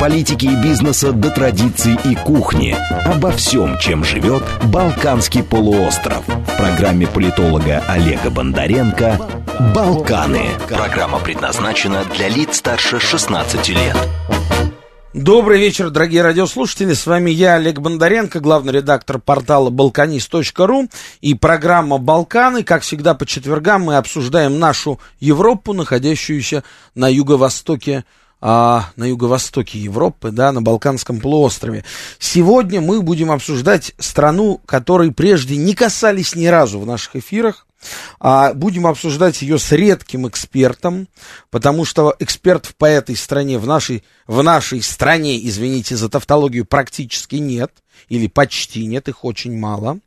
Политики и бизнеса до традиций и кухни. Обо всем, чем живет Балканский полуостров. В программе политолога Олега Бондаренко «Балканы». Программа предназначена для лиц старше 16 лет. Добрый вечер, дорогие радиослушатели. С вами я, Олег Бондаренко, главный редактор портала balkanist.ru и программа «Балканы». Как всегда, по четвергам мы обсуждаем нашу Европу, находящуюся на юго-востоке а, на юго-востоке Европы, да, на Балканском полуострове. Сегодня мы будем обсуждать страну, которой прежде не касались ни разу в наших эфирах. А будем обсуждать ее с редким экспертом, потому что экспертов по этой стране в нашей, в нашей стране, извините за тавтологию, практически нет, или почти нет, их очень мало.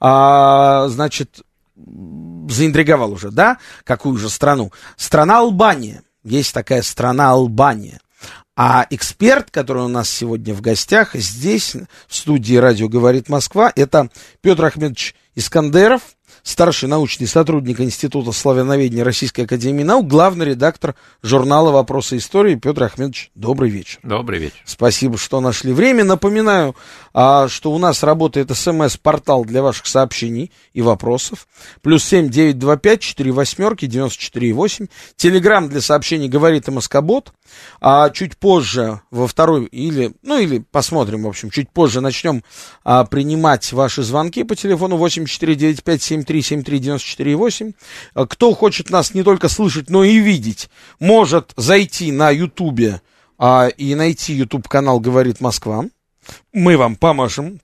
А, значит, заинтриговал уже, да, какую же страну? Страна Албания. Есть такая страна Албания. А эксперт, который у нас сегодня в гостях, здесь, в студии «Радио говорит Москва», это Петр Ахмедович Искандеров, старший научный сотрудник Института славяноведения Российской Академии Наук, главный редактор журнала «Вопросы истории» Петр Ахмедович. Добрый вечер. Добрый вечер. Спасибо, что нашли время. Напоминаю, а, что у нас работает СМС-портал для ваших сообщений и вопросов. Плюс семь девять два пять четыре восьмерки девяносто четыре восемь. Телеграмм для сообщений говорит Москобот. А чуть позже во второй или, ну или посмотрим, в общем, чуть позже начнем а, принимать ваши звонки по телефону 8495 7373948. Э, кто хочет нас не только слышать, но и видеть, может зайти на Ютубе а, и найти YouTube канал «Говорит Москва». Мы вам поможем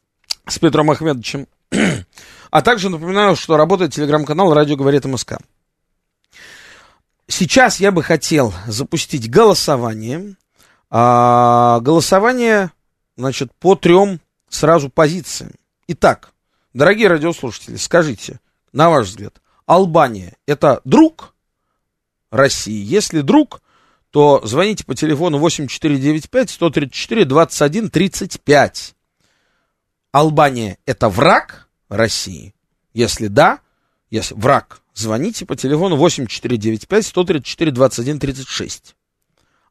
с Петром Ахмедовичем. а также напоминаю, что работает телеграм-канал «Радио говорит МСК». Сейчас я бы хотел запустить голосование. А, голосование, значит, по трем сразу позициям. Итак, дорогие радиослушатели, скажите, на ваш взгляд, Албания это друг России? Если друг, то звоните по телефону 8495-134-21-35. Албания это враг России? Если да, если враг, звоните по телефону 8495-134-21-36.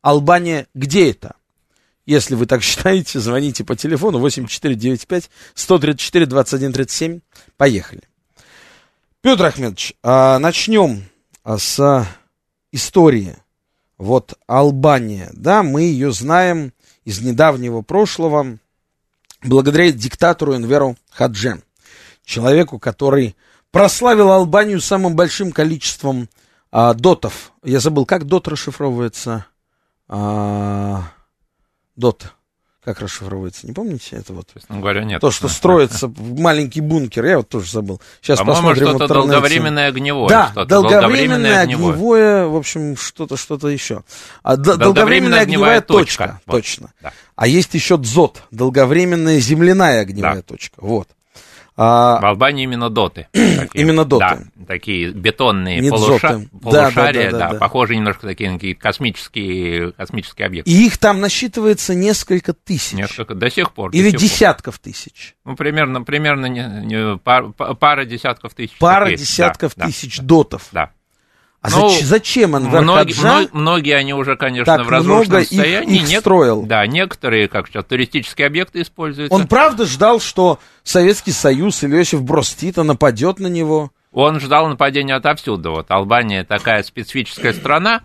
Албания где это? Если вы так считаете, звоните по телефону 8495-134-21-37. Поехали. Петр Ахмедович, а, начнем а, с истории. Вот Албания, да, мы ее знаем из недавнего прошлого благодаря диктатору Энверу Хаджи, человеку, который прославил Албанию самым большим количеством а, дотов. Я забыл, как дот расшифровывается? А, дот. Как расшифровывается? Не помните это вот? Ну, говоря, нет. То, что строится в маленький бункер, я вот тоже забыл. Сейчас По-моему, посмотрим что-то интернете. долговременное огневое. Да, что-то долговременное огневое, в общем, что-то, что-то еще. А, д- долговременная огневая точка, Вот, точно. да. А есть еще дзот, долговременная земляная огневая Да. точка. Вот. А, В Албании именно доты. Такие. Именно доты. Да, такие бетонные Не полуша- дзоты. Да, да, полушария, да, да, да, да. похожие немножко такие на какие космические, космические объекты. и их там насчитывается несколько тысяч. Несколько, до сих пор. Или сих пор. десятков тысяч. Ну, примерно, примерно не- не- пар- па- пара десятков тысяч. Пара таких. десятков Да, тысяч да, дотов. Да. А Ну, зач- зачем Анвар Многие, Хаджа мно- многие они уже, конечно, так в разрушенном много их- состоянии. их Нек- строил? Да, некоторые, как сейчас, туристические объекты используются. Он правда ждал, что Советский Союз или Иосиф Брос Тита нападет на него? Он ждал нападения отовсюду. Вот Албания такая специфическая страна,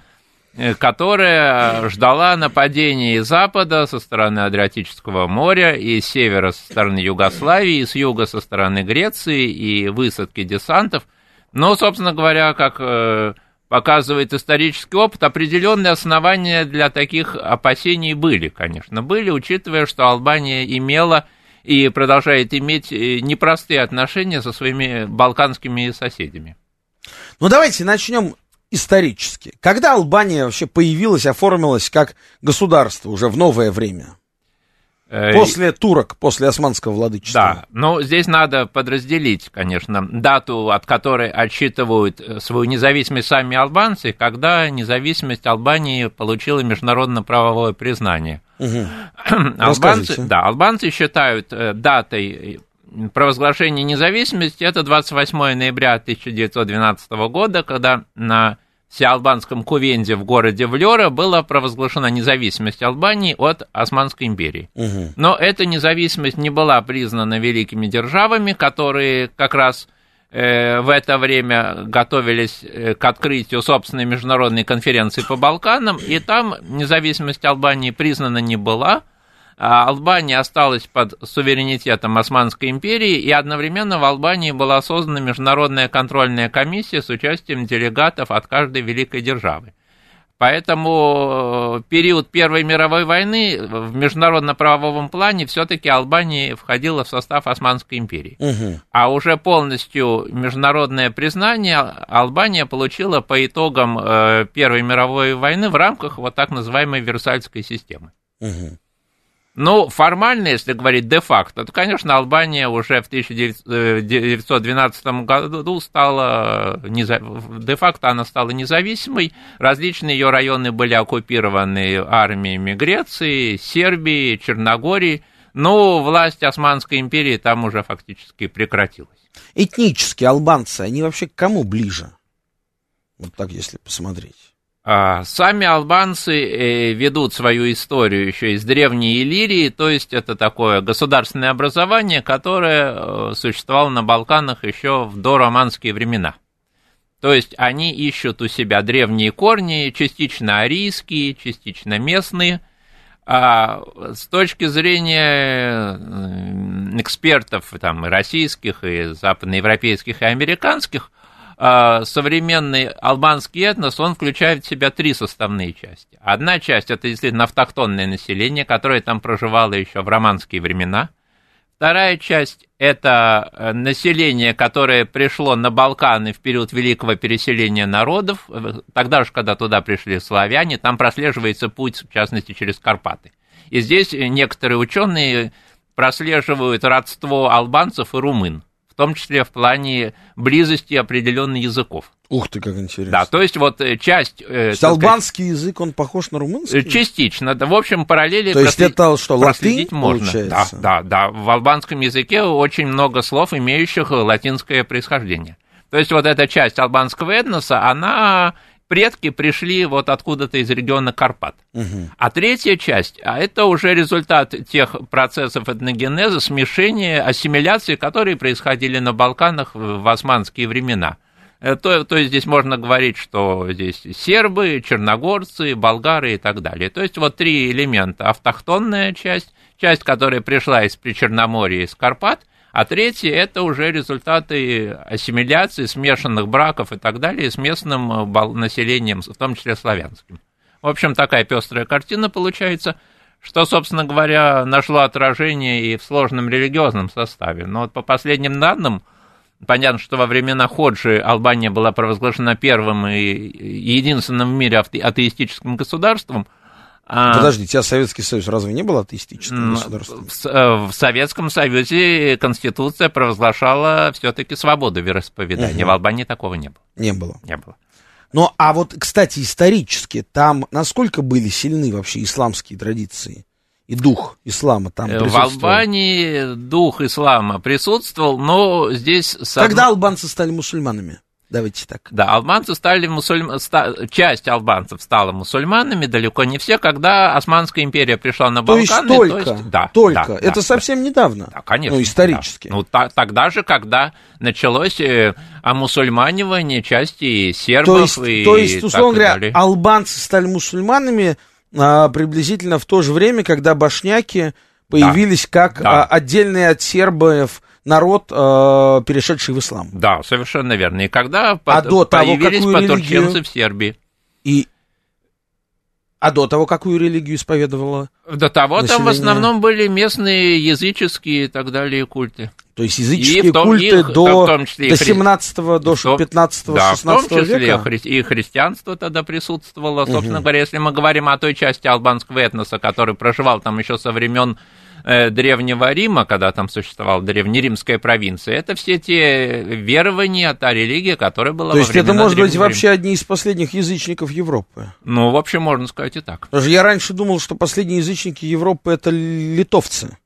э, которая ждала нападений из запада, со стороны Адриатического моря, и с севера со стороны Югославии, и с юга со стороны Греции, и высадки десантов. Но, собственно говоря, как э, показывает исторический опыт, определенные основания для таких опасений были, конечно, были, учитывая, что Албания имела и продолжает иметь э, непростые отношения со своими балканскими соседями. Ну давайте начнем исторически. Когда Албания вообще появилась, оформилась как государство уже в новое время? Э, после турок, после османского владычества. Да, но здесь надо подразделить, конечно, дату, от которой отсчитывают э, свою независимость сами албанцы, когда независимость Албании получила международно-правовое признание. Угу. Албанцы, да, албанцы считают э, датой провозглашения независимости это 28 ноября 1912 года, когда на всеалбанском Кувенде в городе Влера была провозглашена независимость Албании от Османской империи. Угу. Но эта независимость не была признана великими державами, которые как раз э, в это время готовились э, к открытию собственной международной конференции по Балканам, и там независимость Албании признана не была – Албания осталась под суверенитетом Османской империи, и одновременно в Албании была создана международная контрольная комиссия с участием делегатов от каждой великой державы. Поэтому э, период Первой мировой войны в международно-правовом плане все-таки Албания входила в состав Османской империи. Угу. А уже полностью международное признание Албания получила по итогам э, Первой мировой войны в рамках вот так называемой Версальской системы. Угу. Ну, формально, если говорить де-факто, то, конечно, Албания уже в 1912 году стала, де-факто она стала независимой, различные ее районы были оккупированы армиями Греции, Сербии, Черногории, но власть Османской империи там уже фактически прекратилась. Этнические албанцы, они вообще к кому ближе? Вот так, если посмотреть. А, сами албанцы э, ведут свою историю еще из древней Иллирии, то есть это такое государственное образование, которое э, существовало на Балканах еще в дороманские времена. То есть они ищут у себя древние корни, частично арийские, частично местные. А с точки зрения э, экспертов там, и российских, и западноевропейских, и американских – современный албанский этнос, он включает в себя три составные части. Одна часть – это действительно автохтонное население, которое там проживало еще в романские времена. Вторая часть – это э, население, которое пришло на Балканы в период великого переселения народов, э, тогда же, когда туда пришли славяне, там прослеживается путь, в частности, через Карпаты. И здесь некоторые ученые прослеживают родство албанцев и румын в том числе в плане близости определенных языков. Ух ты, как интересно. Да, то есть вот э, часть... Э, албанский сказать, язык, он похож на румынский? Э, частично. В общем, параллели То есть это что, латынь, можно. Получается? Да, да, да. В албанском языке очень много слов, имеющих латинское происхождение. То есть вот эта часть албанского этноса, она предки пришли вот откуда-то из региона Карпат. Угу. А третья часть, а это уже результат тех процессов этногенеза, смешения, ассимиляции, которые происходили на Балканах в османские времена. Э, то, то есть здесь можно говорить, что здесь сербы, черногорцы, болгары и так далее. То есть вот три элемента. Автохтонная часть, часть, которая пришла из Причерноморья, из Карпат – а третье – это уже результаты ассимиляции, смешанных браков и так далее с местным э, населением, в том числе славянским. В общем, такая пестрая картина получается, что, собственно говоря, нашло отражение и в сложном религиозном составе. Но вот по последним данным, понятно, что во времена Ходжи Албания была провозглашена первым и единственным в мире атеистическим государством – а... Подождите, а Советский Союз разве не был атеистическим государством? В, э, в Советском Союзе Конституция провозглашала все-таки свободу вероисповедания. Угу. В Албании такого не было. Не было. Не было. Ну, а вот, кстати, исторически, там насколько были сильны вообще исламские традиции? И дух ислама там э, присутствовал? В Албании дух ислама присутствовал, но здесь... Когда албанцы стали мусульманами? Давайте так. Да, албанцы стали мусульм... часть албанцев стала мусульманами, далеко не все, когда Османская империя пришла на Балканы. То есть только, то есть, да, только. Да, это да, совсем да. недавно. Да, конечно. Ну, исторически. Да. Ну, та, тогда же, когда началось э, омусульманивание части сербов то есть, и То есть, условно говоря, далее. албанцы стали мусульманами а, приблизительно в то же время, когда башняки появились да. как да. А, отдельные от сербов народ, э, перешедший в ислам. Да, совершенно верно. И когда а под, до появились того, потурченцы религию... в Сербии. И а до того какую религию исповедовала? До того население? там в основном были местные языческие и так далее культы. То есть языческие том, культы их, до, том числе до 17 до 15 да, 16 в том числе века? Хри- и христианство тогда присутствовало. Собственно угу. говоря, если мы говорим о той части албанского этноса, который проживал там еще со времен Древнего Рима, когда там существовала древнеримская провинция, это все те верования, та религия, которая была То есть это может быть вообще одни из последних язычников Европы? Ну, в общем, можно сказать и так. Потому что я раньше думал, что последние язычники Европы это литовцы,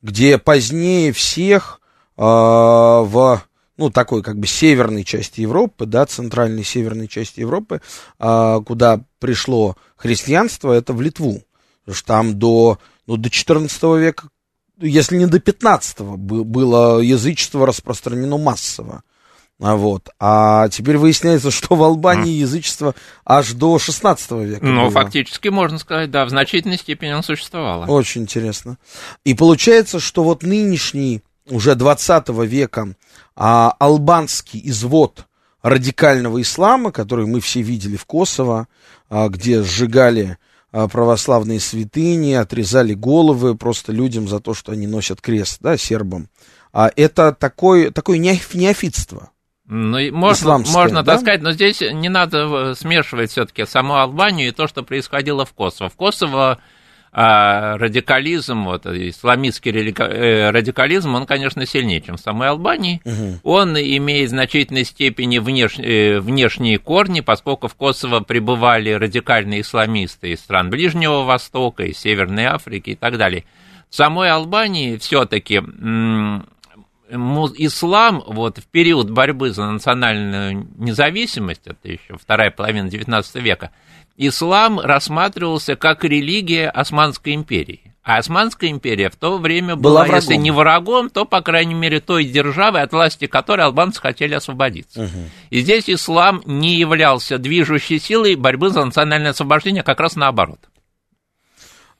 где позднее всех э, в ну, такой как бы северной части Европы, да, центральной северной части Европы, а, куда пришло христианство, это в Литву. Потому что там до, ну, до 14 века, если не до 15 было язычество распространено массово. А, вот. а теперь выясняется, что в Албании язычество аж до 16 века. Ну, было. фактически, можно сказать, да, в значительной степени оно существовало. Очень интересно. И получается, что вот нынешний, уже 20 века, а, албанский извод радикального ислама, который мы все видели в Косово, а, где сжигали православные святыни, отрезали головы просто людям за то, что они носят крест, да, сербам. А это такое, такое неофитство. Ну, можно, можно да? так сказать, но здесь не надо смешивать все-таки саму Албанию и то, что происходило в Косово. В Косово а радикализм, вот, исламистский э, радикализм, он, конечно, сильнее, чем в самой Албании. Угу. Он имеет в значительной степени внеш... Э, внешние корни, поскольку в Косово пребывали радикальные исламисты из стран Ближнего Востока, из Северной Африки и так далее. В самой Албании все-таки ислам вот в период борьбы за национальную независимость, это еще вторая половина XIX века, ислам рассматривался как религия Османской империи. А Османская империя в то время была, была если не врагом, то, по крайней мере, той державы, от власти которой албанцы хотели освободиться. Угу. И здесь ислам не являлся движущей силой борьбы за национальное освобождение, как раз наоборот.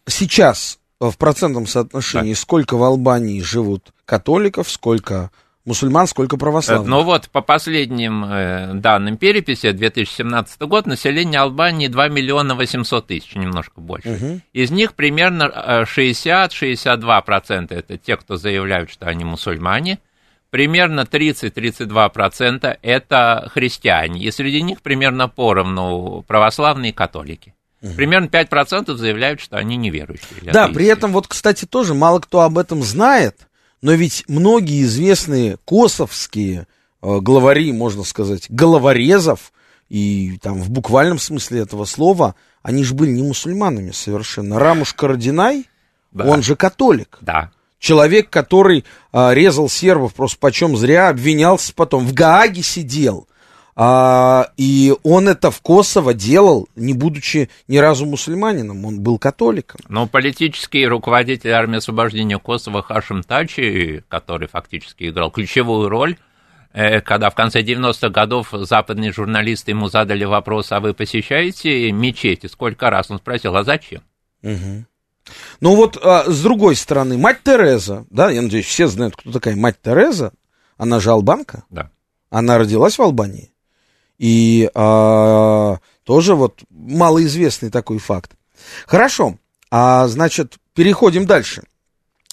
Сейчас в процентном соотношении да. сколько в Албании живут католиков, сколько мусульман, сколько православных. Ну вот, по последним э, данным переписи, 2017 год, население Албании 2 миллиона 800 тысяч, немножко больше. Угу. Из них примерно 60-62% э, это те, кто заявляют, что они мусульмане. Примерно 30-32% это христиане. И среди них примерно поровну православные и католики. Угу. Примерно 5% заявляют, что они неверующие. Да, при этом вот, кстати, тоже мало кто об этом знает – но ведь многие известные косовские э, главари, можно сказать, головорезов, и там в буквальном смысле этого слова, они же были не мусульманами совершенно. Рамуш Карадинай, да. он же католик. Да. Человек, который а, резал сербов просто почем зря, обвинялся потом, в Гааге сидел. А, и он это в Косово делал, не будучи ни разу мусульманином, он был католиком. Но политический руководитель армии освобождения Косово Хашим Тачи, который фактически играл ключевую роль, э, когда в конце 90-х годов западные журналисты ему задали вопрос, а вы посещаете мечети? Сколько раз? Он спросил, а зачем? Угу. Ну вот, а, с другой стороны, мать Тереза, да, я надеюсь, все знают, кто такая мать Тереза, она же албанка. Да. Она родилась в Албании. И а, тоже вот малоизвестный такой факт. Хорошо, а, значит, переходим дальше.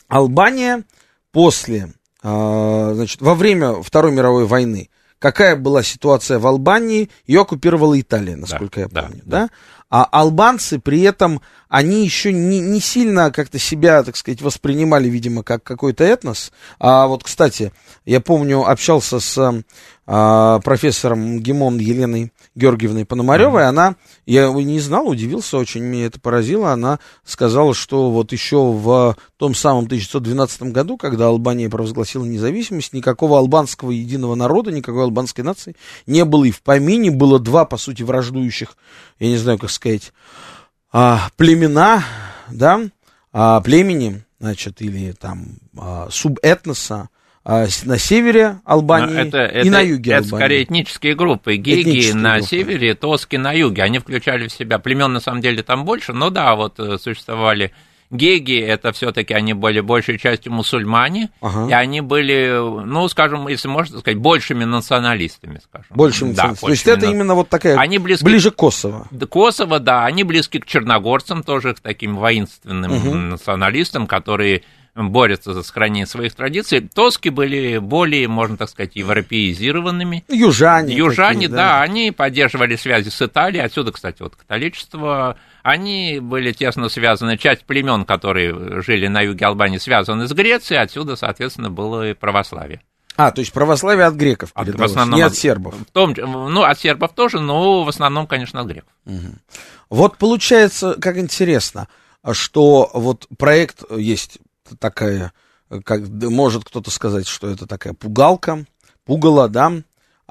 Албания после, а, значит, во время Второй мировой войны, какая была ситуация в Албании, ее оккупировала Италия, насколько да, я помню, да? да? А албанцы при этом, они еще не, не сильно как-то себя, так сказать, воспринимали, видимо, как какой-то этнос. А вот, кстати, я помню, общался с а, профессором ГИМОН Еленой Георгиевной Пономаревой, mm-hmm. она, я не знал, удивился очень, меня это поразило, она сказала, что вот еще в том самом 1912 году, когда Албания провозгласила независимость, никакого албанского единого народа, никакой албанской нации не было и в помине, было два, по сути, враждующих, я не знаю, как сказать, а, племена, да, а, племени, значит, или там а, субэтноса, на севере Албании это, и это, на юге это Албании. скорее этнические группы. Геги на группы. севере, тоски на юге. Они включали в себя племен, на самом деле, там больше, но да, вот э, существовали Геги это все-таки они были большей частью мусульмане, ага. и они были, ну, скажем, если можно сказать, большими националистами, скажем. Большими да, То есть это именно вот такая, они близки, ближе к Косово. Косово, да, они близки к черногорцам, тоже к таким воинственным угу. националистам, которые борются за сохранение своих традиций. Тоски были более, можно так сказать, европеизированными. Южане. Южане, такие, да. да, они поддерживали связи с Италией. Отсюда, кстати, вот католичество они были тесно связаны, часть племен, которые жили на юге Албании, связаны с Грецией, отсюда, соответственно, было и православие. А, то есть православие от греков От- в основном не от сербов. В том, ну, от сербов тоже, но в основном, конечно, от греков. Вот получается, как интересно, что вот проект есть такая, как может кто-то сказать, что это такая пугалка, пугало, да,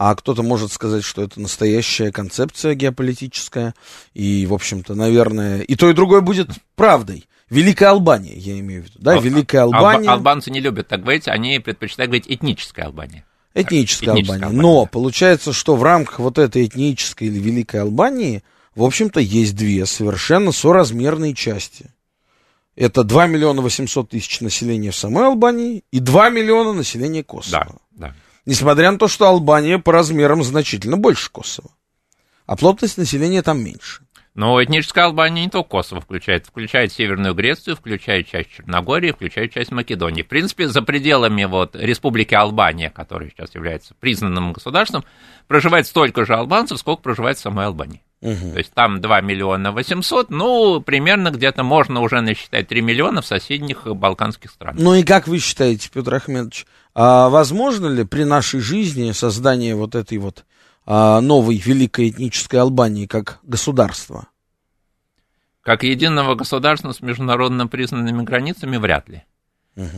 а кто-то может сказать, что это настоящая концепция геополитическая, и, в общем-то, наверное, и то, и другое будет правдой. Великая Албания, я имею в виду, да, Ал- Великая Алба- Албания, албанцы не любят так говорить, они предпочитают говорить этническая Албания. этническая, этническая Албания. Албания, Но получается, что в рамках вот этой этнической или Великой Албании, в общем-то, есть две совершенно соразмерные части. Это 2 миллиона 800 тысяч населения в самой Албании и 2 миллиона населения Косово. Да, да. Несмотря на то, что Албания по размерам значительно больше Косово. А плотность населения там меньше. Но этническая Албания не только Косово включает, включает Северную Грецию, включает часть Черногории, включает часть Македонии. В принципе, за пределами вот Республики Албания, которая сейчас является признанным государством, проживает столько же албанцев, сколько проживает в самой Албании. Мгм. То есть там 2 миллиона 800, ну, примерно где-то можно уже насчитать 3 миллиона в соседних балканских странах. Ну и как вы считаете, Петр Ахмедович, а возможно ли при нашей жизни создание вот этой вот а, новой великой этнической Албании как государства? Как единого государства с международно признанными границами вряд ли.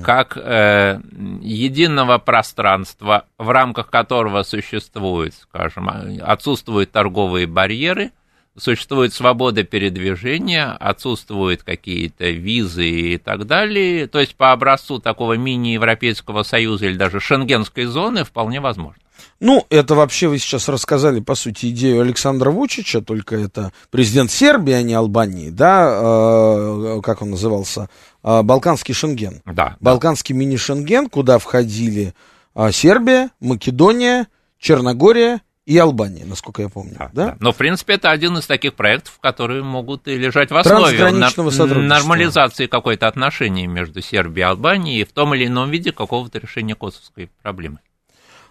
Как э, единого пространства, в рамках которого существует, скажем, а, отсутствуют торговые барьеры, существует свобода передвижения, отсутствуют какие-то визы и так далее. То есть по образцу такого мини-европейского союза или даже шенгенской зоны вполне возможно. Ну, это вообще вы сейчас рассказали, по сути, идею Александра Вучича, только это президент Сербии, а не Албании, да, э, как он назывался, Э, Балканский Шенген. Да, Балканский мини-Шенген, куда входили а, Сербия, Македония, Черногория и Албания, насколько я помню, Да, да? да. Но, в принципе, это один из таких проектов, которые могут и лежать в основе нормализации какой-то отношений между Сербией и Албанией в том или ином виде какого-то решения косовской проблемы.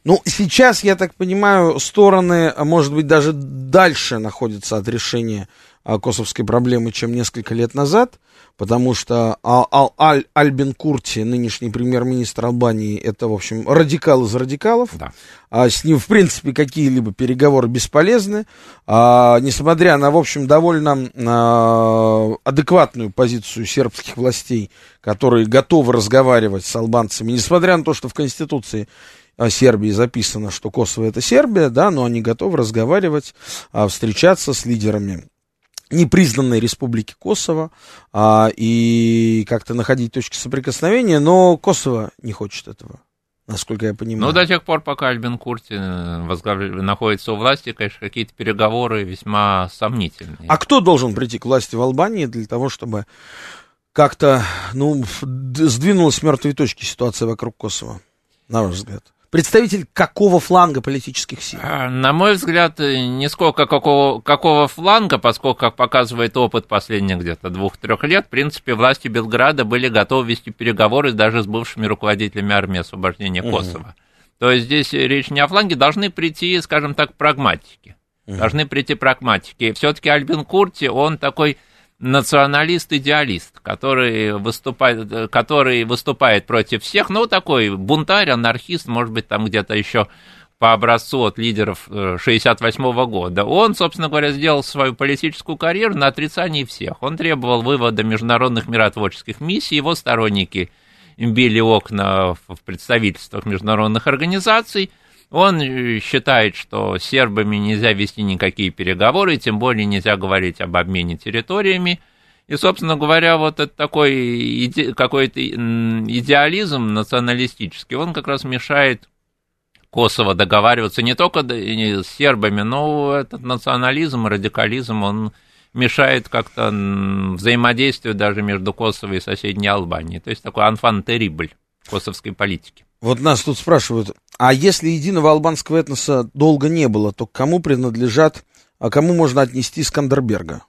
Ну, сейчас, я так понимаю, стороны, а, может быть, даже дальше находятся от решения а, косовской проблемы, чем несколько лет назад, потому что а, Ал- Аль- Альбин Курти, нынешний премьер-министр Албании, это, в общем, радикал из радикалов. Да. А с ним, в принципе, какие-либо переговоры бесполезны. А, несмотря на, в общем, довольно а, адекватную позицию сербских властей, которые готовы разговаривать с албанцами, несмотря на то, что в Конституции Сербии записано, что Косово это Сербия, да, но они готовы разговаривать, а, встречаться с лидерами непризнанной республики Косово а, и как-то находить точки соприкосновения, но Косово не хочет этого, насколько я понимаю. Ну, до тех пор, пока Альбин Курти э, находится у власти, конечно, какие-то переговоры весьма сомнительные. А кто должен прийти к власти в Албании для того, чтобы как-то, ну, сдвинулась с мертвой точки ситуация вокруг Косово, на ваш взгляд? Представитель какого фланга политических сил? А, На мой взгляд, э, не сколько какого, какого фланга, поскольку, как показывает опыт последних где-то двух-трех лет, в принципе, власти Белграда были готовы вести переговоры даже с бывшими руководителями армии освобождения Косово. То есть здесь речь не о фланге, должны прийти, скажем так, прагматики. Должны прийти прагматики. Все-таки Альбин Курти, он такой националист-идеалист, который выступает, э, который выступает против всех, ну, такой бунтарь, анархист, может быть, там где-то еще по образцу от лидеров 1968 года. Он, собственно говоря, сделал свою политическую карьеру на отрицании всех. Он требовал вывода международных миротворческих миссий, его сторонники били окна в представительствах международных организаций. Он э, считает, что с сербами нельзя вести никакие переговоры, тем более нельзя говорить об обмене территориями. И, собственно говоря, вот это такой иде- какой-то идеализм националистический, он как раз мешает Косово договариваться не только с сербами, но этот национализм, радикализм, он мешает как-то взаимодействию даже между Косово и соседней Албанией. То есть такой анфан терибль косовской политики. Вот нас тут спрашивают, а если единого албанского этноса долго не было, то к кому принадлежат, а кому можно отнести Скандерберга?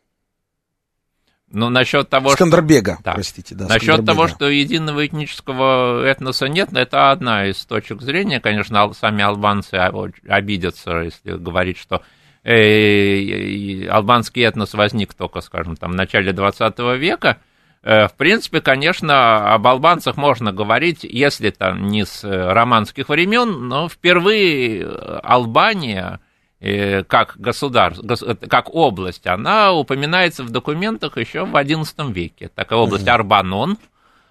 Ну, насчет того, что... Скандербега, Да. простите, да. Насчет того, что единого этнического этноса нет, это одна из точек зрения. Конечно, сами албанцы о- обидятся, если говорить, что э, албанский этнос возник только, скажем, там, в начале 20 века, в принципе, конечно, об албанцах можно говорить, если там не с романских времен, но впервые Албания как государство, как область, она упоминается в документах еще в XI веке. Такая область Арбанон,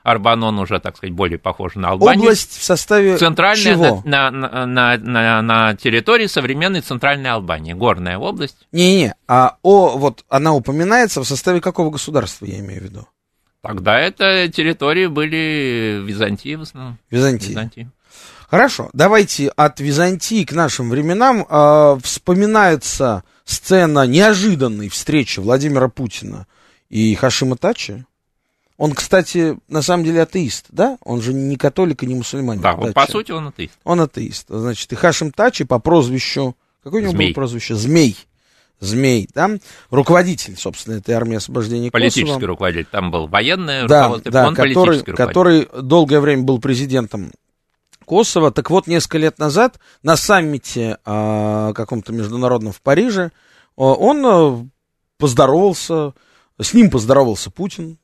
Арбанон уже, так сказать, более похож на Албанию. Область в составе Центральная чего? На, на, на, на, на территории современной Центральной Албании, горная область. Не-не, а о, вот она упоминается в составе какого государства, я имею в виду? Тогда это территории были Византии в основном. Византии. Византии. Хорошо, давайте от Византии к нашим временам э, вспоминается сцена неожиданной встречи Владимира Путина и Хашима Тачи. Он, кстати, на самом деле атеист, да? Он же не католик и не мусульманин. Да, он, по сути, он атеист. Он атеист. Значит, и Хашим Тачи по прозвищу... Какое у него Змей. было прозвище? Змей. Змей, да? Руководитель, собственно, этой армии освобождения Политический Косово. руководитель. Там был военный Да, да, он который, политический который долгое время был президентом Косово. Так вот, несколько лет назад на саммите а, каком-то международном в Париже а, он а, поздоровался, с ним поздоровался Путин,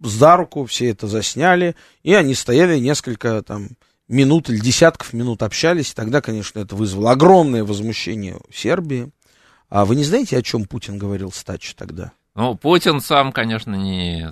за руку, все это засняли, и они стояли несколько там минут или десятков минут общались. Тогда, конечно, это вызвало огромное возмущение у Сербии. А вы не знаете, о чем Путин говорил с Тачи тогда? Ну, Путин сам, конечно, не,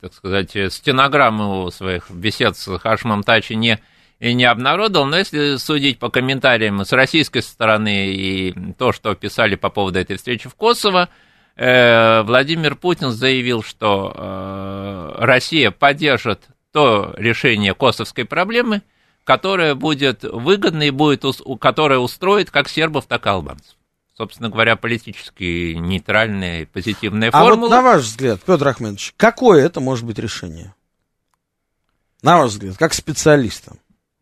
так сказать, стенограмму своих бесед с Хашмом Тачи не, и не обнародовал, но если судить по комментариям с российской стороны и то, что писали по поводу этой встречи в Косово, э, Владимир Путин заявил, что э, Россия поддержит то решение косовской проблемы, которое будет выгодно и будет, которое устроит как сербов, так и албанцев. Собственно говоря, политически нейтральная, позитивная А формула. вот на ваш взгляд, Петр Ахмедович, какое это может быть решение? На ваш взгляд, как специалиста.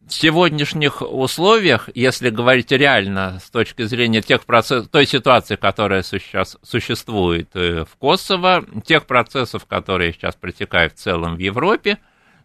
в сегодняшних условиях, если говорить реально с точки зрения тех процессов, той ситуации, которая сейчас существует э, в Косово, тех процессов, которые сейчас протекают в целом в Европе,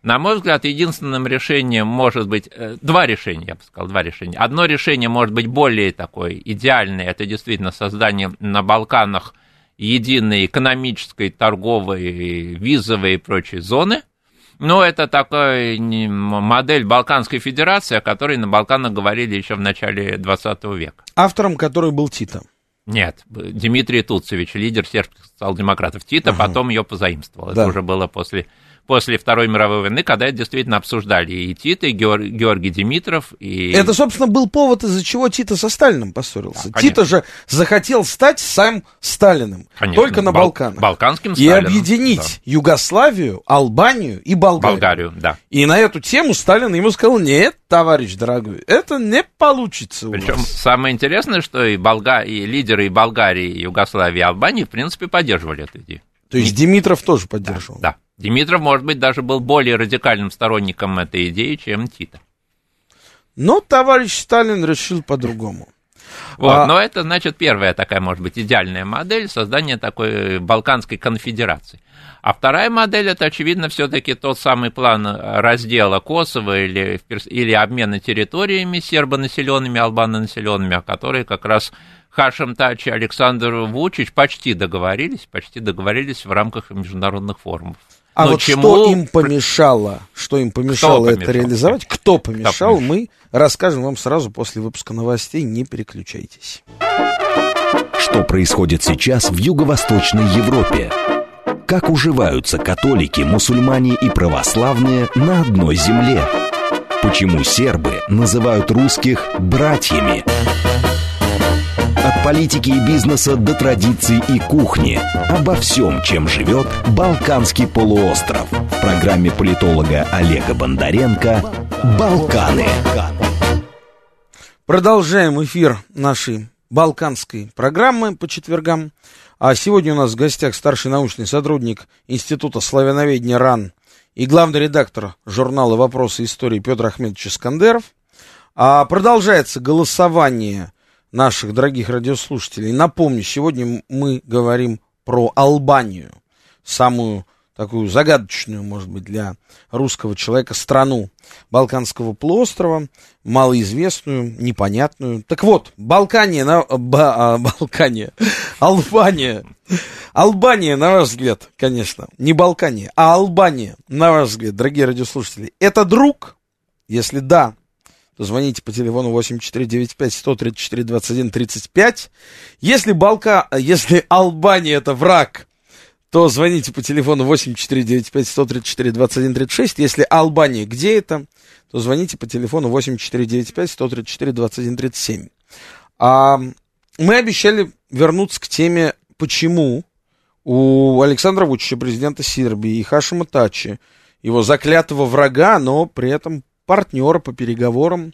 на мой взгляд, единственным решением может быть э, два решения, я бы сказал, два решения. Одно решение может быть более такое идеальное, это действительно создание на Балканах единой экономической, торговой, визовой и прочей зоны – ну, это такая модель Балканской Федерации, о которой на Балканах говорили еще в начале 20 века. Автором которой был Тита. Нет, Дмитрий Туцевич, лидер сербских социал-демократов Тита, Ага. потом ее позаимствовал. Да. Это уже было после, после Второй мировой войны, когда это действительно обсуждали и Тита, и Геор- Георгий Димитров, и... Это, собственно, был повод, из-за чего Тита со Сталиным поссорился. Да, Тита же захотел стать сам Сталиным. Конечно, только на Бал- Балканах. Балканским и Сталином, объединить Югославию, Албанию и да. Болгарию. Болгарию, да. И на эту тему Сталин ему сказал, нет, товарищ дорогой, это не получится Причем самое интересное, что и, Болга... и лидеры и Болгарии, и Югославии, и Албании, в принципе, поддерживали эту идею. То есть Димитров тоже поддерживал. Да. Димитров, может быть, даже был более радикальным сторонником этой идеи, чем Тита. Но товарищ Сталин решил по-другому. Вот, А- Но это, значит, первая такая, может быть, идеальная модель создания такой Балканской конфедерации. А вторая модель, это, очевидно, все-таки тот самый план раздела Косово или, или обмена территориями сербонаселенными, албанонаселенными, о которой как раз Хашем Тач и Александр Вучич почти договорились, почти договорились в рамках международных форумов. А Но вот чему- что им помешало, что им помешало это помешал? реализовать, кто помешал, помешал? мы расскажем вам сразу после выпуска новостей, не переключайтесь. Что происходит сейчас в Юго-Восточной Европе? Как уживаются католики, мусульмане и православные на одной земле? Почему сербы называют русских братьями? От политики и бизнеса до традиций и кухни. Обо всем, чем живет Балканский полуостров. В программе политолога Олега Бондаренко «Балканы». Продолжаем эфир нашей балканской программы по четвергам. А сегодня у нас в гостях старший научный сотрудник Института славяноведения РАН и главный редактор журнала «Вопросы истории» Петр Ахмедович Искандеров. А продолжается голосование наших дорогих радиослушателей. Напомню, сегодня мы говорим про Албанию, самую такую загадочную, может быть, для русского человека страну Балканского полуострова, малоизвестную, непонятную. Так вот, Балкания, на, ба, а, Балкания, Албания, Албания, на ваш взгляд, конечно, не Балкания, а Албания, на ваш взгляд, дорогие радиослушатели, это друг? Если да, то звоните по телефону 8495-134-21-35. Если, Балка, если Албания это враг, то звоните по телефону 8495-134-21-36. Если Албания, где это, то звоните по телефону 8495-134-21-37. А, мы обещали вернуться к теме, почему у Александра Вучича, президента Сербии, и Хашима Тачи, его заклятого врага, но при этом партнера по переговорам,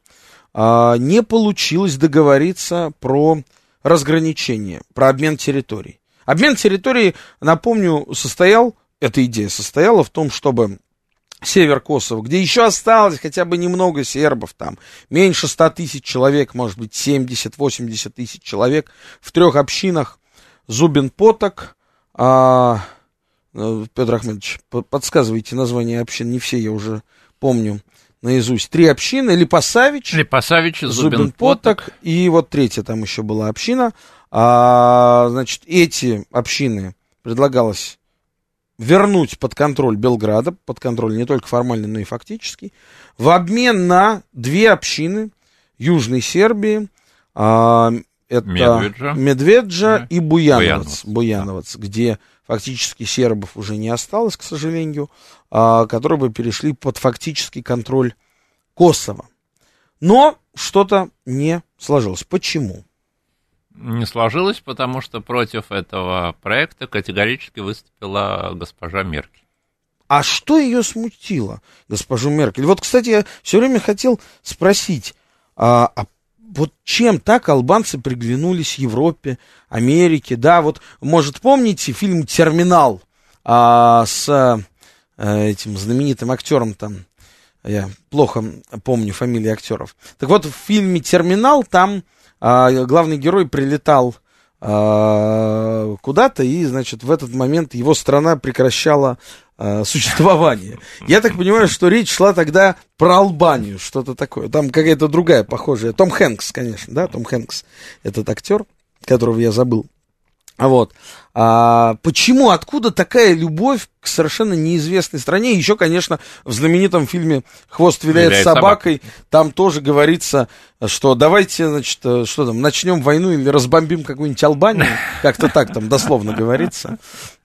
а, не получилось договориться про разграничение, про обмен территорий. Обмен территорий, напомню, состоял, эта идея состояла в том, чтобы север Косово, где еще осталось хотя бы немного сербов там, меньше 100 тысяч человек, может быть 70-80 тысяч человек, в трех общинах, Зубин Поток, а, э, Петр Ахмедович, подсказывайте название общин, не все я уже помню наизусть. Три общины, Липасавич, Липасавич Зубин, Поток, и вот третья там еще была община, а, значит, эти общины предлагалось вернуть под контроль Белграда, под контроль не только формальный, но и фактический, в обмен на две общины Южной Сербии, а, это Медведжа, Медведжа да. и Буяновец, Буяновец, Буяновец да. где фактически сербов уже не осталось, к сожалению, а, которые бы перешли под фактический контроль Косово. Но что-то не сложилось. Почему? не сложилось, потому что против этого проекта категорически выступила госпожа Меркель. А что ее смутило, госпожу Меркель? Вот, кстати, я все время хотел спросить, а, а вот чем так албанцы приглянулись Европе, Америке, да, вот, может, помните фильм «Терминал» а, с а, этим знаменитым актером там, я плохо помню фамилии актеров. Так вот, в фильме «Терминал» там а, главный герой прилетал а, куда-то, и, значит, в этот момент его страна прекращала а, существование. Я так понимаю, что речь шла тогда про Албанию, что-то такое. Там какая-то другая похожая. Том Хэнкс, конечно, да, Том Хэнкс, этот актер, которого я забыл. Вот. А, почему, откуда такая любовь к совершенно неизвестной стране? Еще, конечно, в знаменитом фильме «Хвост виляет, виляет собакой» собак. там тоже говорится, что давайте, значит, э, что там, начнем войну или разбомбим какую-нибудь Албанию. Как-то так там дословно говорится.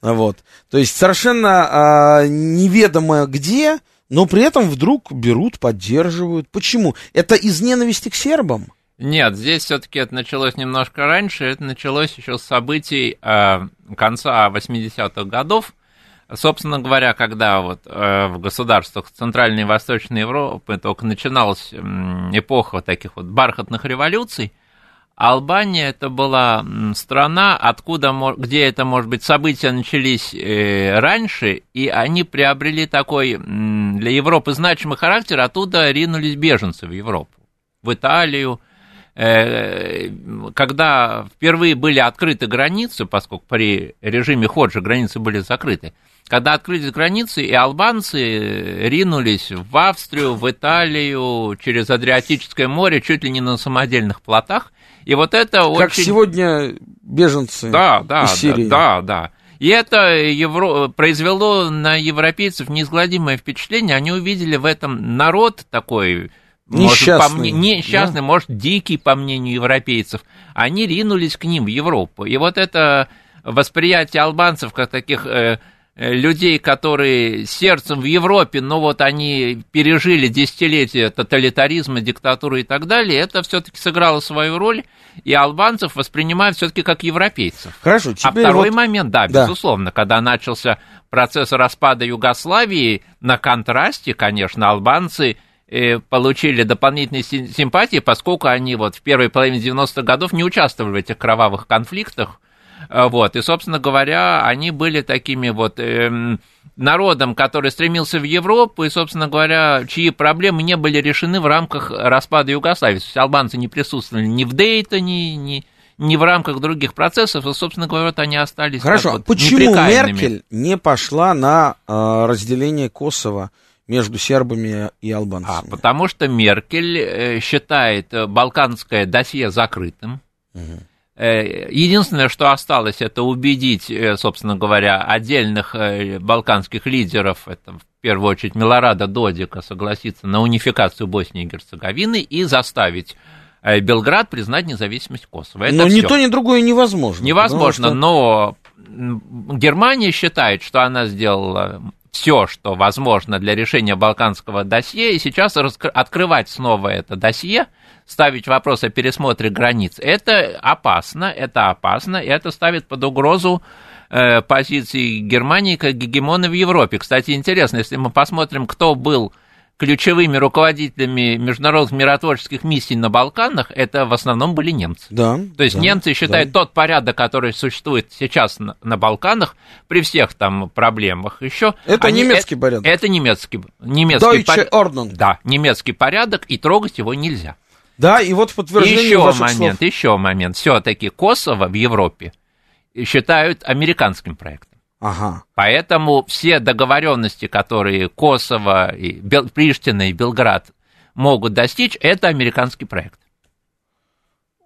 Вот. То есть совершенно а, неведомо где, но при этом вдруг берут, поддерживают. Почему? Это из ненависти к сербам? Нет, здесь все-таки это началось немножко раньше. Это началось еще с событий э, конца 80-х годов. Собственно говоря, когда вот э, в государствах Центральной и Восточной Европы только начиналась э, эпоха таких вот бархатных революций, Албания это была страна, откуда, где это, может быть, события начались э, раньше, и они приобрели такой для Европы значимый характер, оттуда ринулись беженцы в Европу, в Италию, когда впервые были открыты границы, поскольку при режиме Ходжа границы были закрыты, когда открылись границы, и албанцы ринулись в Австрию, в Италию, через Адриатическое море, чуть ли не на самодельных плотах. И вот это как очень... сегодня беженцы да, да, из Сирии. Да, да, да. И это евро... произвело на европейцев неизгладимое впечатление. Они увидели в этом народ такой Несчастный. Может, по, несчастный, да? может, дикий, по мнению европейцев. Они ринулись к ним в Европу. И вот это восприятие албанцев как таких э, э, людей, которые сердцем в Европе, но вот они пережили десятилетия тоталитаризма, диктатуры и так далее, это все-таки сыграло свою роль, и албанцев воспринимают все-таки как европейцев. Хорошо, а А второй вот... момент, да, да, безусловно, когда начался процесс распада Югославии, на контрасте, конечно, албанцы получили дополнительные симпатии, поскольку они вот в первой половине 90-х годов не участвовали в этих кровавых конфликтах, э, вот, и, собственно говоря, они были такими вот эм, народом, который стремился в Европу, и, собственно говоря, чьи проблемы не были решены в рамках распада Югославии. То есть албанцы не присутствовали ни в Дейтоне, ни, ни в рамках других процессов, и, собственно говоря, вот они остались Хорошо, так вот почему. Меркель не пошла на э, разделение Косово между сербами и албанцами? А, потому что Меркель э, считает э, балканское досье закрытым. Э, Единственное, что осталось, это убедить, собственно говоря, отдельных балканских лидеров, это в первую очередь Милорада Додика, согласиться на унификацию Боснии и Герцеговины и заставить Белград признать независимость Косово. Это Но ни всё. то, ни другое невозможно. Невозможно, потому но Германия считает, что она сделала все, что возможно для решения балканского досье, и сейчас раскры- открывать снова это досье, ставить вопрос о пересмотре границ, это опасно, это опасно, и это ставит под угрозу э, позиции Германии как гегемона в Европе. Кстати, интересно, если мы посмотрим, кто был ключевыми руководителями международных миротворческих миссий на Балканах, это в основном были немцы. Да, То есть да, немцы считают да. тот порядок, который существует сейчас на, на Балканах, при всех там проблемах еще. Это они- немецкий порядок. Это немецкий, немецкий Deutsche порядок. Ordnung. Да, немецкий порядок, и трогать его нельзя. Да, и вот в подтверждение Еще ваших момент, слов. еще момент. Все-таки Косово в Европе считают американским проектом. Ага. Поэтому все договоренности, которые Косово, и Бел- Приштина и Белград могут достичь, это американский проект.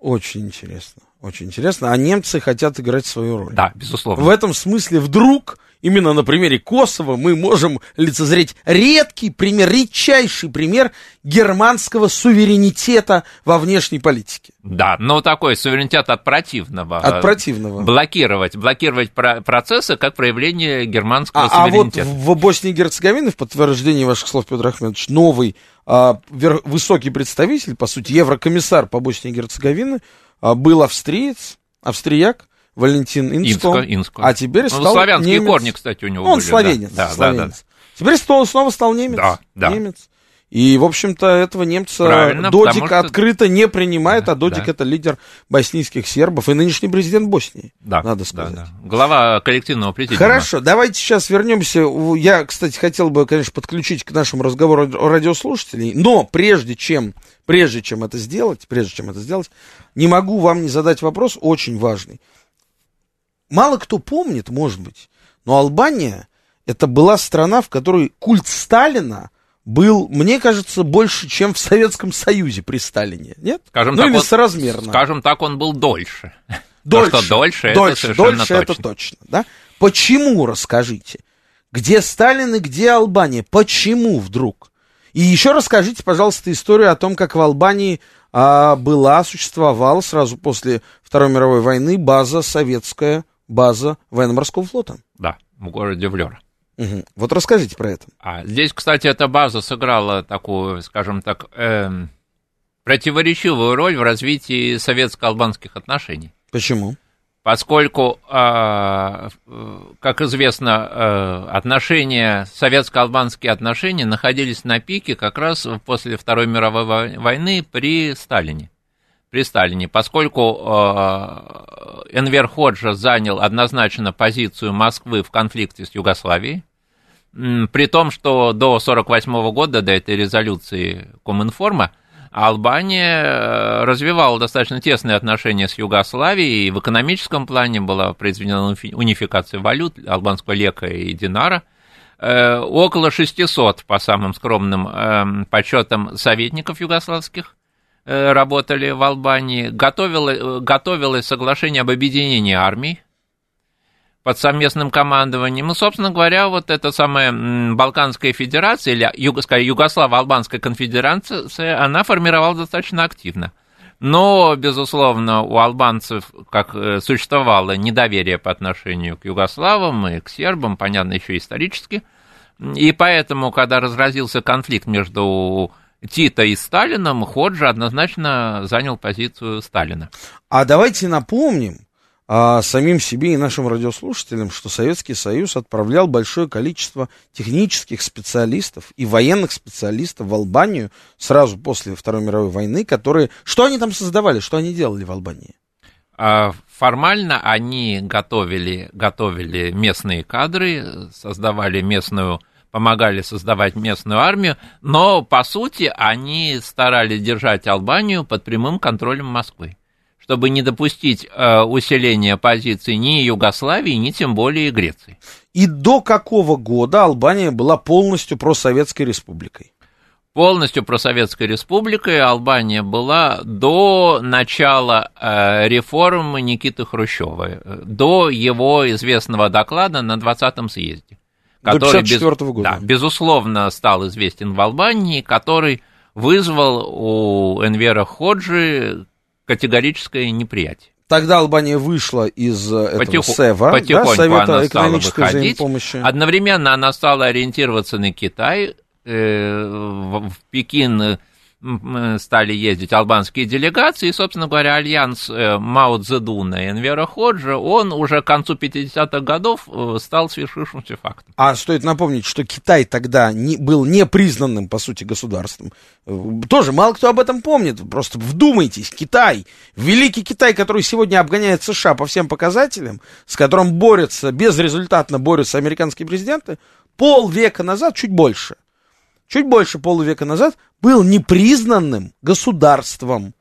Очень интересно. Очень интересно. А немцы хотят играть свою роль. Да, безусловно. В этом смысле вдруг, именно на примере Косово, мы можем лицезреть редкий пример, редчайший пример германского суверенитета во внешней политике. Да, но такой суверенитет от противного. От противного. Блокировать, блокировать про- процессы как проявление германского А, а вот суверенитета. в, в Боснии и Герцеговине, в подтверждении ваших слов, Петр Ахмедович, новый а, вер- высокий представитель, по сути, еврокомиссар по Боснии и Герцеговине, а, был австриец, австрияк, Валентин Инско. Инско, Инско. А теперь Ну, стал славянские немец. корни, кстати, у него Он были, да. словенец, Да, да, словенец. Теперь снова, снова стал немец. Да, да. Немец. И, в общем-то, этого немца Правильно, Додик что- открыто не принимает, Да, а Додик да. это лидер боснийских сербов и нынешний президент Боснии, Да, надо да, сказать. да. Глава коллективного президиума. Хорошо, давайте сейчас вернемся. Я, кстати, хотел бы, конечно, подключить к нашему разговору ра- радиослушателей, но прежде чем, прежде чем это сделать, прежде чем это сделать, не могу вам не задать вопрос очень важный. Мало кто помнит, может быть, но Албания это была страна, в которой культ Сталина был, мне кажется, больше, чем в Советском Союзе при Сталине. Нет? Скажем ну так, или он- соразмерно. Скажем так, он был дольше. Дольше, То, что дольше, дольше, это совершенно дольше точно. это точно, да? Почему, расскажите? Где Сталин и где Албания? Почему вдруг? И еще расскажите, пожалуйста, историю о том, как в Албании а, была, существовала сразу после Второй мировой войны база советская, база военно-морского флота. Да, в городе Влёр. Мгм. Вот расскажите про это. А здесь, кстати, эта база сыграла такую, скажем так, эм, противоречивую роль в развитии советско-албанских отношений. Почему? Поскольку, э, как известно, э, отношения, советско-албанские отношения находились на пике как раз после Второй мировой вой- войны при Сталине. При Сталине, поскольку э, Энвер Ходжа занял однозначно позицию Москвы в конфликте с Югославией, при том, что до 1948 года, до этой резолюции Коминформа, Албания э, развивала достаточно тесные отношения с Югославией, и в экономическом плане была произведена унифи- унификация валют албанского лека и динара. Э, Около 600, по самым скромным эм, подсчетам, советников югославских э, работали в Албании. Готовило- э, Готовилось соглашение об объединении армий под совместным командованием. Ну, собственно говоря, вот эта самая Балканская федерация, или Югославо-Албанская конфедерация, она формировалась достаточно активно. Но, безусловно, у албанцев как э, существовало недоверие по отношению к югославам и к сербам, понятно, еще исторически. И поэтому, когда разразился конфликт между Тита и Сталином, Ходжа однозначно занял позицию Сталина. А давайте напомним а, самим себе и нашим радиослушателям, что Советский Союз отправлял большое количество технических специалистов и военных специалистов в Албанию сразу после Второй мировой войны, которые... Что они там создавали, что они делали в Албании? А, Формально они готовили, готовили местные кадры, создавали местную, помогали создавать местную армию, но, по сути, они старались держать Албанию под прямым контролем Москвы чтобы не допустить э, усиления позиций ни Югославии, ни тем более Греции. И до какого года Албания была полностью просоветской республикой? полностью просоветской республикой Албания была до начала э, реформ Никиты Хрущева, до его известного доклада на 20-м съезде. Который, до 54 -го года. Да, безусловно, стал известен в Албании, который вызвал у Энвера Ходжи категорическое неприятие. Тогда Албания вышла из э, этого Потиху, СЭВа, потихоньку да, Совета она экономической стала взаимопомощи. Одновременно она стала ориентироваться на Китай, Э, в Пекин стали ездить албанские делегации, и, собственно говоря, альянс э, Мао Цзэдуна и Энвера Ходжа, он уже к концу 50-х годов э, стал свершившимся фактом. А стоит напомнить, что Китай тогда не, был непризнанным, по сути, государством. Тоже мало кто об этом помнит, просто вдумайтесь, Китай, великий Китай, который сегодня обгоняет США по всем показателям, с которым борются, безрезультатно борются американские президенты, полвека назад, чуть больше – чуть больше полувека назад, был непризнанным государством,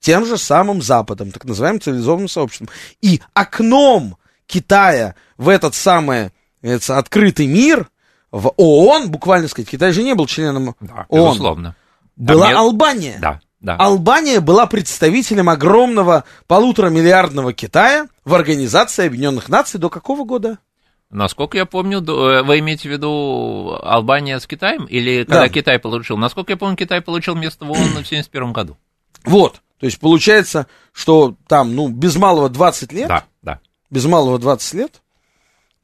тем же самым Западом, так называемым цивилизованным сообществом. И окном Китая в этот самый это, открытый мир, в ООН, буквально сказать, Китай же не был членом да, ООН. Безусловно. Была нет... Албания. Да, да. Албания была представителем огромного полуторамиллиардного Китая в Организации Объединенных Наций до какого года? Насколько я помню, э, вы имеете в виду Албания с Китаем или когда Да. Китай получил? Насколько я помню, Китай получил место в ООН в 1971 году. Вот. То есть получается, что там, ну, без малого 20 лет, Да, да. без малого 20 лет,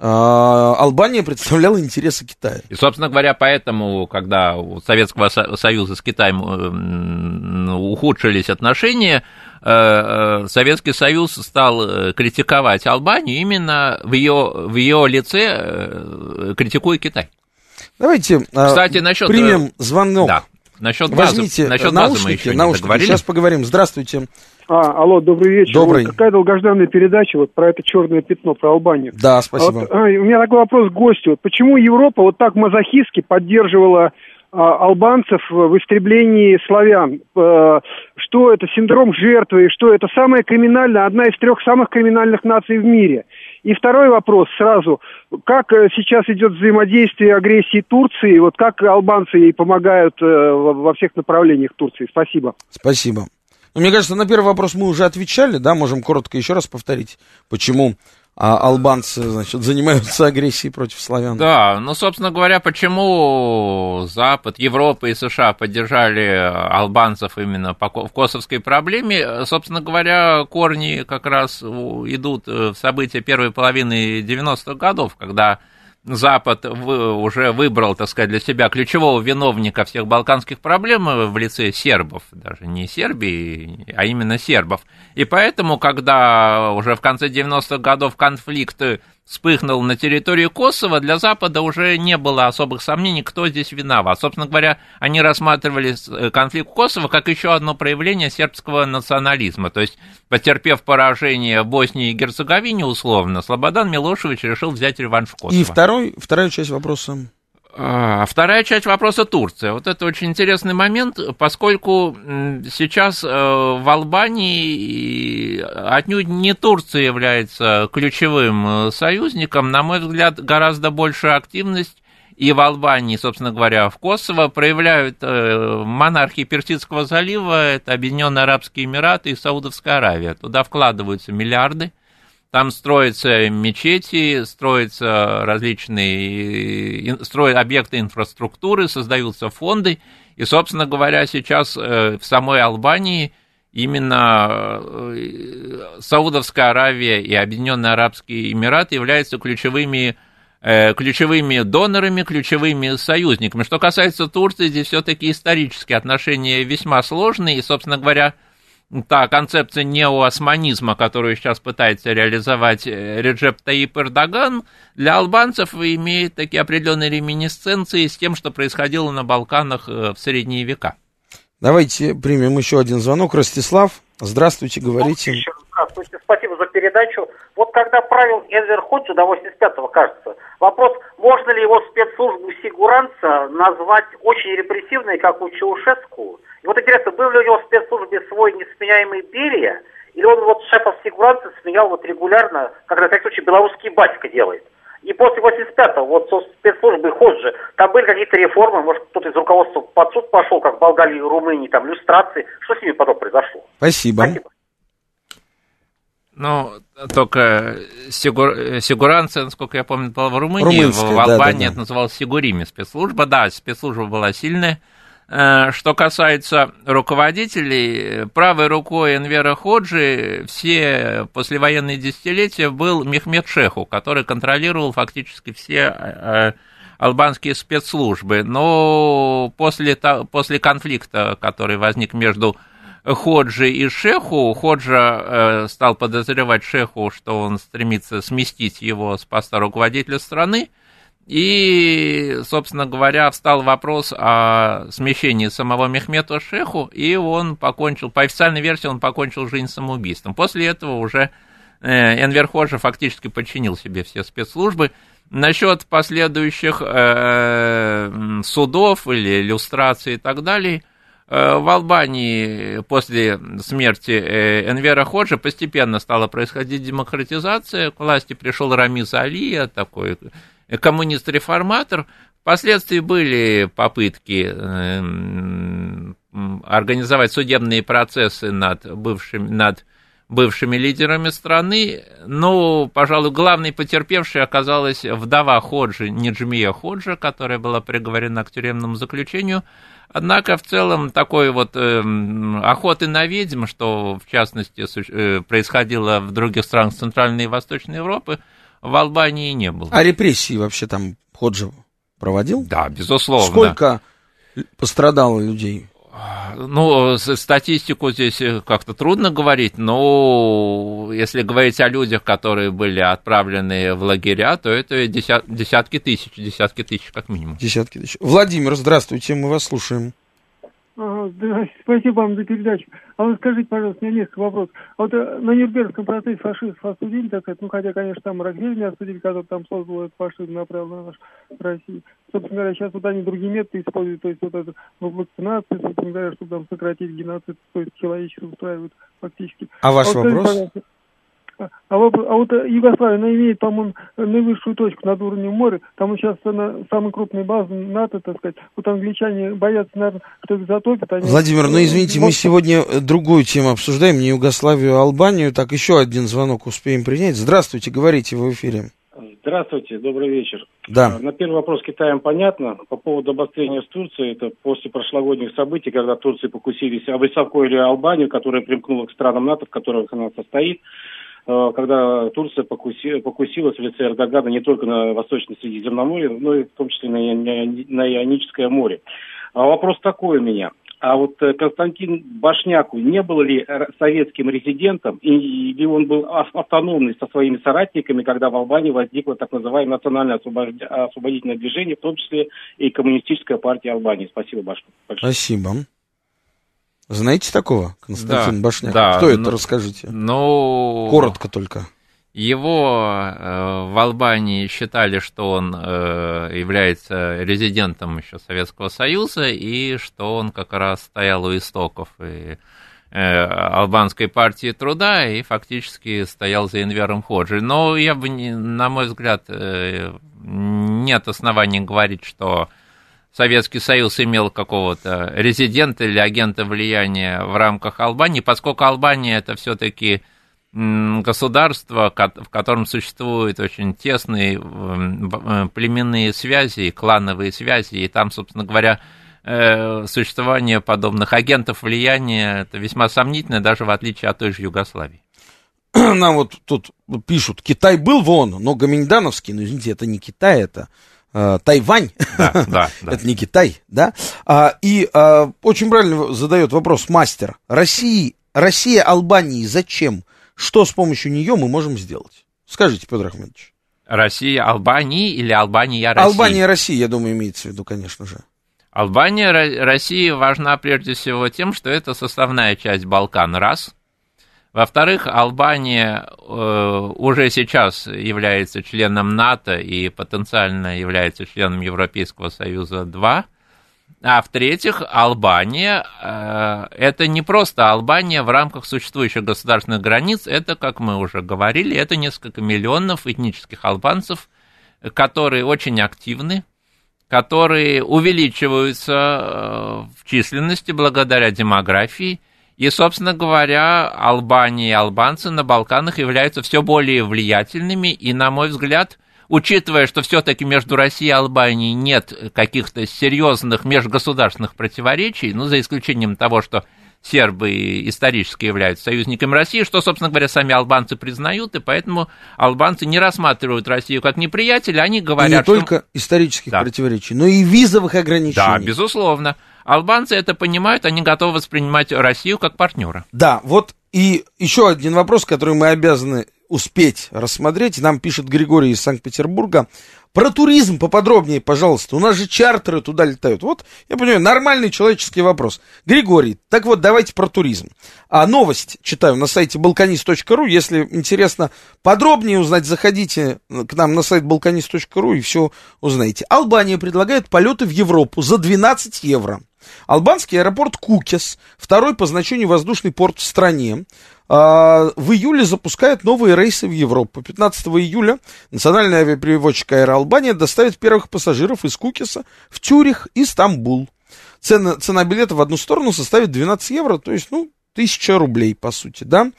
Албания представляла интересы Китая. И, собственно говоря, поэтому, когда у Советского Со- Союза с Китаем э, ухудшились отношения, э, э, Советский Союз стал критиковать Албанию именно в ее, в ее лице, критикуя Китай. Давайте а, Кстати, насчет... примем звонок. Да, насчет газа, Возьмите насчет газа мы наушники, еще не наушники. договорили. Сейчас поговорим. Здравствуйте. А, алло, добрый вечер. Добрый. Вот какая долгожданная передача вот про это черное пятно, про Албанию. Да, А спасибо. Вот, а, у меня такой вопрос к гостю. Вот почему Европа вот так мазохистски поддерживала а, албанцев в истреблении славян? А, что это синдром жертвы? Что это самая криминальная, одна из трех самых криминальных наций в мире? И второй вопрос сразу. Как э, сейчас идет взаимодействие агрессии Турции? Вот как албанцы ей помогают э, во всех направлениях Турции? Спасибо. Спасибо. Ну, мне кажется, на первый вопрос мы уже отвечали, да, можем коротко еще раз повторить, почему а, албанцы, значит, занимаются агрессией против славян. Да, ну, собственно говоря, почему Запад, Европа и США поддержали албанцев именно в косовской проблеме, собственно говоря, корни как раз идут в события первой половины 90-х годов, когда Запад вы- уже выбрал, так сказать, для себя ключевого виновника всех балканских проблем в лице сербов, даже не Сербии, а именно сербов. И поэтому, когда уже в конце 90-х годов конфликт вспыхнул на территории Косово, для Запада уже не было особых сомнений, кто здесь виноват. Собственно говоря, они рассматривали э, конфликт Косово как еще одно проявление сербского национализма. То есть, потерпев поражение в Боснии и Герцеговине условно, Слободан Милошевич решил взять реванш в Косово. И второй, вторая часть вопроса. А вторая часть вопроса Турция. Вот это очень интересный момент, поскольку сейчас э, в Албании отнюдь не Турция является ключевым э, союзником. На мой взгляд, гораздо большая активность и в Албании, собственно говоря, в Косово проявляют э, монархии Персидского залива, это Объединенные Арабские Эмираты и Саудовская Аравия. Туда вкладываются миллиарды. Там строятся мечети, строятся различные строят объекты инфраструктуры, создаются фонды. И, собственно говоря, сейчас э, в самой Албании именно э, Саудовская Аравия и Объединенные Арабские Эмираты являются ключевыми э, ключевыми донорами, ключевыми союзниками. Что касается Турции, здесь все-таки исторические отношения весьма сложные, и, собственно говоря, та концепция неоосманизма, которую сейчас пытается реализовать э, Реджеп Таип Эрдоган, для албанцев имеет такие определенные реминисценции с тем, что происходило на Балканах э, в средние века. Давайте примем еще один звонок. Ростислав, здравствуйте, говорите. Еще раз Здравствуйте, спасибо за передачу. Вот когда правил Энвер Ходжи до 85-го, кажется, вопрос, можно ли его спецслужбу Сигуранца назвать очень репрессивной, как у Чаушеску? И вот интересно, был ли у него в спецслужбе свой несменяемый Берия, Или он вот шефов фигуранта сменял вот регулярно, как на всякий случай белорусский батька делает? И после 85-го, вот со спецслужбы Ходжи, там были какие-то реформы, может, кто-то из руководства под суд пошел, как в Болгарии и Румынии, там, люстрации. Что с ними потом произошло? Спасибо. Спасибо. Ну, только сигур... сигуранция, насколько я помню, была в Румынии, Румынская, в Албании да, да, да. это называлось Сигурими спецслужба. Да, спецслужба была сильная. Э, Что касается руководителей, правой рукой Энвера Ходжи все послевоенные десятилетия был Мехмед Шеху, который контролировал фактически все э, албанские спецслужбы. Но после, после конфликта, который возник между Ходжи и Шеху, Ходжа э, стал подозревать Шеху, что он стремится сместить его с поста руководителя страны, и, собственно говоря, встал вопрос о смещении самого Мехмета Шеху, и он покончил, по официальной версии, он покончил жизнь самоубийством. После этого уже Энвер Ходжа фактически подчинил себе все спецслужбы. Насчет последующих э, судов или иллюстраций и так далее, э, в Албании после смерти Энвера Ходжа постепенно стала происходить демократизация. К власти пришел Рамиз Алия, такой коммунист-реформатор. Впоследствии были попытки э, организовать судебные процессы над бывшими, над бывшими лидерами страны, но, пожалуй, главной потерпевшей оказалась вдова Ходжи, Неджмия Ходжа, которая была приговорена к тюремному заключению. Однако, в целом, такой вот э, охоты на ведьм, что, в частности, э, происходило в других странах Центральной и Восточной Европы, в Албании не было. А репрессии вообще там Ходжи проводил? Да, безусловно. Сколько пострадало людей? Ну, статистику здесь э, как-то трудно говорить, но если говорить о людях, которые были отправлены в лагеря, то это деся- десятки тысяч, десятки тысяч как минимум. Десятки тысяч. Владимир, здравствуйте, мы вас слушаем. Здрасте, спасибо вам за передачу. А вы скажите, пожалуйста, меня несколько вопросов. А вот э, на Нюрнбергском процессе фашистов осудили, так сказать, ну, хотя, конечно, там Роквель не осудили, который там создал этот фашизм, направил на нашу Россию. Собственно говоря, сейчас вот они другие методы используют, то есть вот это вакцинацию, собственно говоря, чтобы там сократить геноцид, то есть человечество устраивают фактически. А ваш вот скажите, вопрос? А, а вопрос- а вот э, Югославия, она имеет, по-моему, наивысшую точку над уровнем моря. Там сейчас она, самая крупная база НАТО, так сказать. Вот англичане боятся, наверное, что их затопят. Они, Владимир, ну извините, мы Вот- сегодня э, другую тему обсуждаем, не Югославию, а Албанию. Так, еще один звонок успеем принять. Здравствуйте, говорите в эфире. Здравствуйте, добрый вечер. Да. А, На первый вопрос Китаем понятно. По поводу обострения с Турцией, это после прошлогодних событий, когда Турции покусились, обеспокоили Албанию, которая примкнула к странам НАТО, в которых она состоит, когда Турция покуси- покусилась в лице Эрдогана не только на Восточно-Средиземноморье, но и в том числе на, на Ионическое море. А вопрос такой у меня. А вот э, Константин Башняку не был ли советским резидентом, или он был ав- автономный со своими соратниками, когда в Албании возникло так называемое национальное освободительное движение, в том числе и коммунистическая партия Албании? Спасибо большое. Спасибо. Знаете такого, Константин Да, Башняк? да, Кто это, ну, расскажите. Ну, Коротко только. Его э, в Албании считали, что он э, является резидентом еще Советского Союза и что он как раз стоял у истоков и э, албанской партии труда и фактически стоял за Энвером Ходжи. Но я бы, не, на мой взгляд, э, нет оснований говорить, что Советский Союз имел какого-то резидента или агента влияния в рамках Албании, поскольку Албания это все-таки государство, в котором существуют очень тесные м, б- э, племенные связи, клановые связи, и там, собственно говоря, э, существование подобных агентов влияния это весьма сомнительно, даже в отличие от той же Югославии. Нам вот тут пишут, Китай был вон, но Гаминдановский, ну извините, это не Китай, это Тайвань. Да, да, да. Это не Китай, да? А, и а, очень правильно задает вопрос мастер. России, Россия Албании зачем? Что с помощью нее мы можем сделать? Скажите, Петр Ахмедович. Россия Албании или Албания России? Албания, Россия, я думаю, имеется в виду, конечно же. Албания Ро- России важна прежде всего тем, что это составная часть Балкан, раз. Во-вторых, Албания э, уже сейчас является членом НАТО и потенциально является членом Европейского Союза, два. А в-третьих, Албания э, это не просто Албания в рамках существующих государственных границ, это, как мы уже говорили, это несколько миллионов этнических албанцев, которые очень активны, которые увеличиваются э, в численности благодаря демографии. И, собственно говоря, Албания и албанцы на Балканах являются все более влиятельными, и, на мой взгляд, учитывая, что все-таки между Россией и Албанией нет каких-то серьезных межгосударственных противоречий, ну, за исключением того, что сербы исторически являются союзниками России, что, собственно говоря, сами албанцы признают, и поэтому албанцы не рассматривают Россию как неприятеля, они говорят, и не только что... исторических да. противоречий, но и визовых ограничений. Да, безусловно. Албанцы это понимают, они готовы воспринимать Россию как партнера. Да, вот и еще один вопрос, который мы обязаны успеть рассмотреть. Нам пишет Григорий из Санкт-Петербурга. Про туризм поподробнее, пожалуйста. У нас же чартеры туда летают. Вот, я понимаю, нормальный человеческий вопрос. Григорий, так вот, давайте про туризм. А новость читаю на сайте balkanist.ru. Если интересно подробнее узнать, заходите к нам на сайт balkanist.ru и все узнаете. Албания предлагает полеты в Европу за 12 евро. Албанский аэропорт Кукес, второй по значению воздушный порт в стране, а, в июле запускает новые рейсы в Европу. 15 июля национальный авиаперевозчик Аэроалбания доставит первых пассажиров из Кукиса в Тюрих и Стамбул. Цена, цена билета в одну сторону составит 12 евро, то есть, ну, 1000 рублей, по сути, да.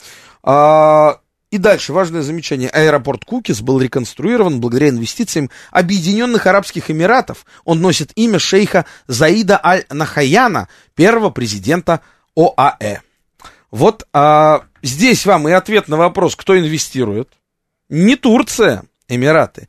А, и дальше важное замечание. Аэропорт Кукис был реконструирован благодаря инвестициям Объединенных Арабских Эмиратов. Он носит имя шейха Заида Аль-Нахаяна, первого президента ОАЭ. Вот а, здесь вам и ответ на вопрос, кто инвестирует. Не Турция, Эмираты.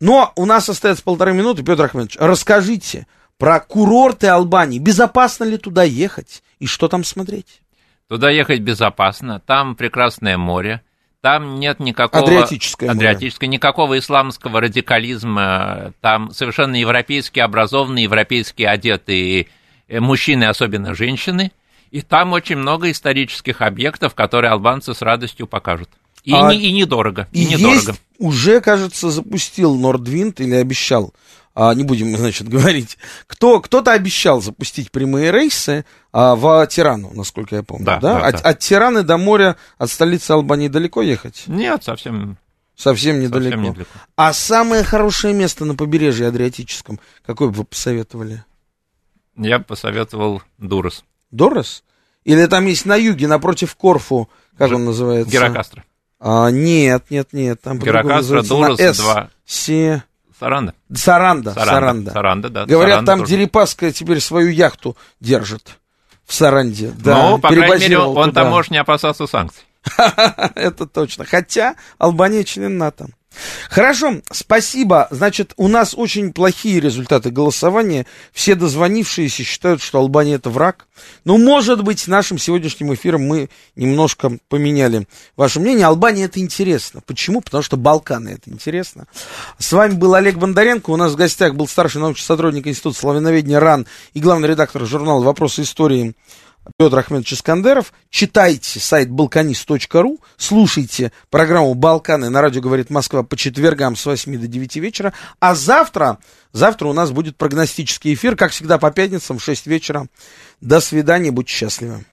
Но у нас остается полторы минуты, Петр Ахмедович, расскажите про курорты Албании. Безопасно ли туда ехать и что там смотреть? Туда ехать безопасно, там прекрасное море, там нет никакого... Адриатическое море. Адриатическое, никакого исламского радикализма, там совершенно европейские образованные, европейские одетые мужчины, особенно женщины – и там очень много исторических объектов, которые албанцы с радостью покажут. И, а, не, и недорого. И, и недорого. Есть, уже, кажется, запустил Нордвинд или обещал, а, не будем, значит, говорить, кто, кто-то обещал запустить прямые рейсы а, в Тирану, насколько я помню. Да, да? Да, от, да. от Тираны до моря, от столицы Албании далеко ехать? Нет, совсем Совсем недалеко. Совсем недалеко. А самое хорошее место на побережье Адриатическом, какое бы вы посоветовали? Я бы посоветовал Дурос. Дорос? Или там есть на юге, напротив Корфу, как Ж... он называется? Герокастро. А, нет, нет, нет. Там Герокастро, Дорос, два. Се... Саранда. Саранда. Саранда, Саранда, Саранда да. Говорят, Саранда там тоже. Дерипаска теперь свою яхту держит в Саранде. Да, ну, по крайней мере, он туда. там может не опасаться санкций. Это точно. Хотя Албания член НАТО. Хорошо, спасибо. Значит, у нас очень плохие результаты голосования. Все дозвонившиеся считают, что Албания это враг. Но, может быть, нашим сегодняшним эфиром мы немножко поменяли ваше мнение. Албания это интересно. Почему? Потому что Балканы это интересно. С вами был Олег Бондаренко. У нас в гостях был старший научный сотрудник Института славяноведения РАН и главный редактор журнала «Вопросы истории» Петр Ахмедович Искандеров. Читайте сайт balkanist.ru, слушайте программу «Балканы» на радио «Говорит Москва» по четвергам с 8 до 9 вечера. А завтра, завтра у нас будет прогностический эфир, как всегда, по пятницам в 6 вечера. До свидания, будьте счастливы.